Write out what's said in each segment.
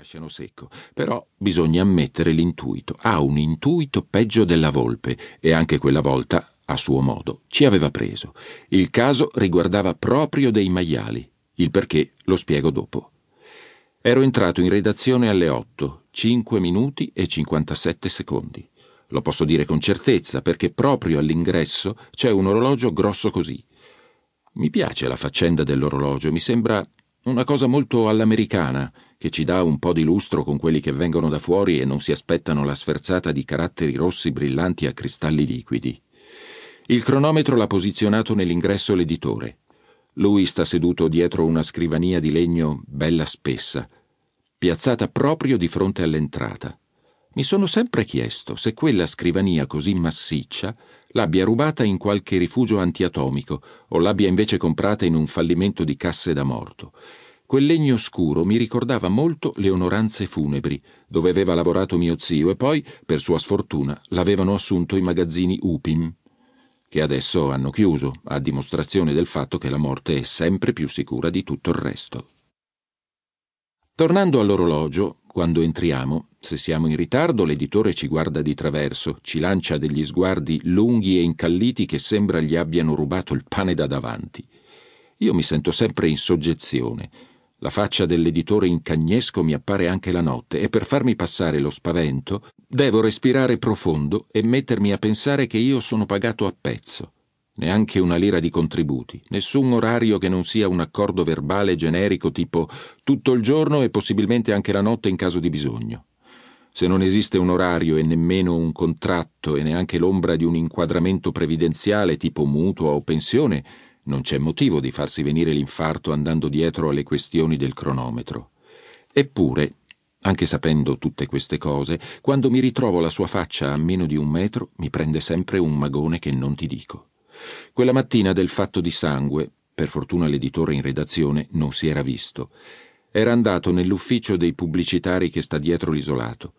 lasciano secco, però bisogna ammettere l'intuito. Ha un intuito peggio della volpe e anche quella volta, a suo modo, ci aveva preso. Il caso riguardava proprio dei maiali. Il perché lo spiego dopo. Ero entrato in redazione alle 8, 5 minuti e 57 secondi. Lo posso dire con certezza perché proprio all'ingresso c'è un orologio grosso così. Mi piace la faccenda dell'orologio, mi sembra una cosa molto all'americana, che ci dà un po' di lustro con quelli che vengono da fuori e non si aspettano la sferzata di caratteri rossi brillanti a cristalli liquidi. Il cronometro l'ha posizionato nell'ingresso l'editore. Lui sta seduto dietro una scrivania di legno bella spessa, piazzata proprio di fronte all'entrata. Mi sono sempre chiesto se quella scrivania così massiccia l'abbia rubata in qualche rifugio antiatomico o l'abbia invece comprata in un fallimento di casse da morto. Quel legno scuro mi ricordava molto le onoranze funebri, dove aveva lavorato mio zio e poi, per sua sfortuna, l'avevano assunto i magazzini Upim, che adesso hanno chiuso, a dimostrazione del fatto che la morte è sempre più sicura di tutto il resto. Tornando all'orologio, quando entriamo, se siamo in ritardo, l'editore ci guarda di traverso, ci lancia degli sguardi lunghi e incalliti che sembra gli abbiano rubato il pane da davanti. Io mi sento sempre in soggezione. La faccia dell'editore in cagnesco mi appare anche la notte e per farmi passare lo spavento devo respirare profondo e mettermi a pensare che io sono pagato a pezzo neanche una lira di contributi, nessun orario che non sia un accordo verbale generico tipo tutto il giorno e possibilmente anche la notte in caso di bisogno. Se non esiste un orario e nemmeno un contratto e neanche l'ombra di un inquadramento previdenziale tipo mutuo o pensione, non c'è motivo di farsi venire l'infarto andando dietro alle questioni del cronometro. Eppure, anche sapendo tutte queste cose, quando mi ritrovo la sua faccia a meno di un metro, mi prende sempre un magone che non ti dico. Quella mattina del fatto di sangue, per fortuna l'editore in redazione non si era visto. Era andato nell'ufficio dei pubblicitari che sta dietro l'isolato.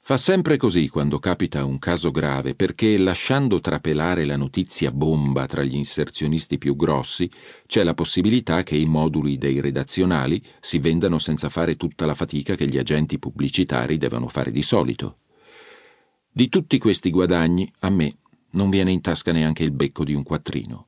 Fa sempre così quando capita un caso grave, perché lasciando trapelare la notizia bomba tra gli inserzionisti più grossi, c'è la possibilità che i moduli dei redazionali si vendano senza fare tutta la fatica che gli agenti pubblicitari devono fare di solito. Di tutti questi guadagni, a me non viene in tasca neanche il becco di un quattrino.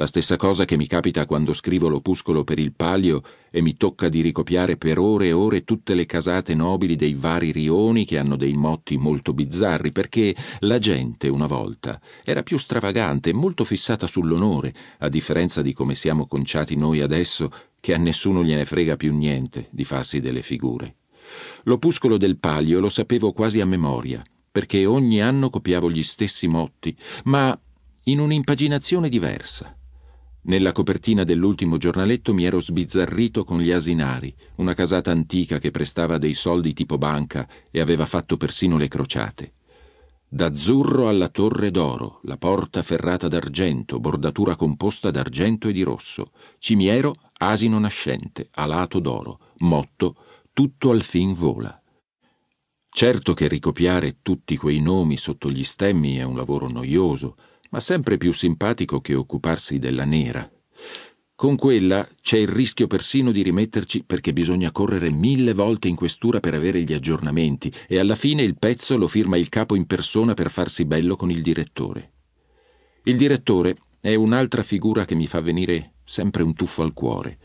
La stessa cosa che mi capita quando scrivo l'opuscolo per il palio e mi tocca di ricopiare per ore e ore tutte le casate nobili dei vari rioni che hanno dei motti molto bizzarri, perché la gente una volta era più stravagante e molto fissata sull'onore, a differenza di come siamo conciati noi adesso, che a nessuno gliene frega più niente di farsi delle figure. L'opuscolo del palio lo sapevo quasi a memoria perché ogni anno copiavo gli stessi motti, ma in un'impaginazione diversa. Nella copertina dell'ultimo giornaletto mi ero sbizzarrito con gli asinari, una casata antica che prestava dei soldi tipo banca e aveva fatto persino le crociate. D'azzurro alla torre d'oro, la porta ferrata d'argento, bordatura composta d'argento e di rosso, cimiero, asino nascente, alato d'oro, motto, tutto al fin vola. Certo che ricopiare tutti quei nomi sotto gli stemmi è un lavoro noioso, ma sempre più simpatico che occuparsi della nera. Con quella c'è il rischio persino di rimetterci perché bisogna correre mille volte in questura per avere gli aggiornamenti e alla fine il pezzo lo firma il capo in persona per farsi bello con il direttore. Il direttore è un'altra figura che mi fa venire sempre un tuffo al cuore.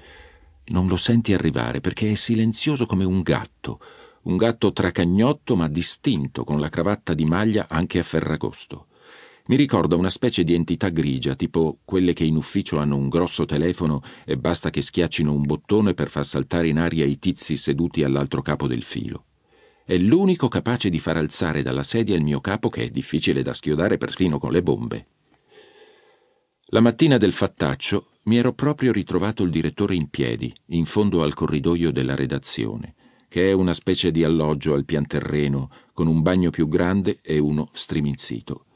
Non lo senti arrivare perché è silenzioso come un gatto, un gatto tracagnotto ma distinto, con la cravatta di maglia anche a ferragosto. Mi ricorda una specie di entità grigia, tipo quelle che in ufficio hanno un grosso telefono e basta che schiaccino un bottone per far saltare in aria i tizi seduti all'altro capo del filo. È l'unico capace di far alzare dalla sedia il mio capo che è difficile da schiodare perfino con le bombe. La mattina del fattaccio mi ero proprio ritrovato il direttore in piedi, in fondo al corridoio della redazione che è una specie di alloggio al pian terreno, con un bagno più grande e uno striminzito.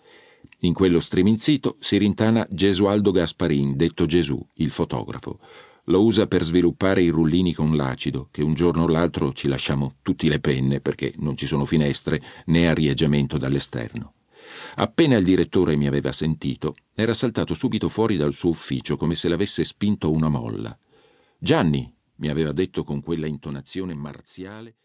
In quello striminzito si rintana Gesualdo Gasparin, detto Gesù, il fotografo. Lo usa per sviluppare i rullini con l'acido, che un giorno o l'altro ci lasciamo tutti le penne perché non ci sono finestre né arieggiamento dall'esterno. Appena il direttore mi aveva sentito, era saltato subito fuori dal suo ufficio come se l'avesse spinto una molla. Gianni, mi aveva detto con quella intonazione marziale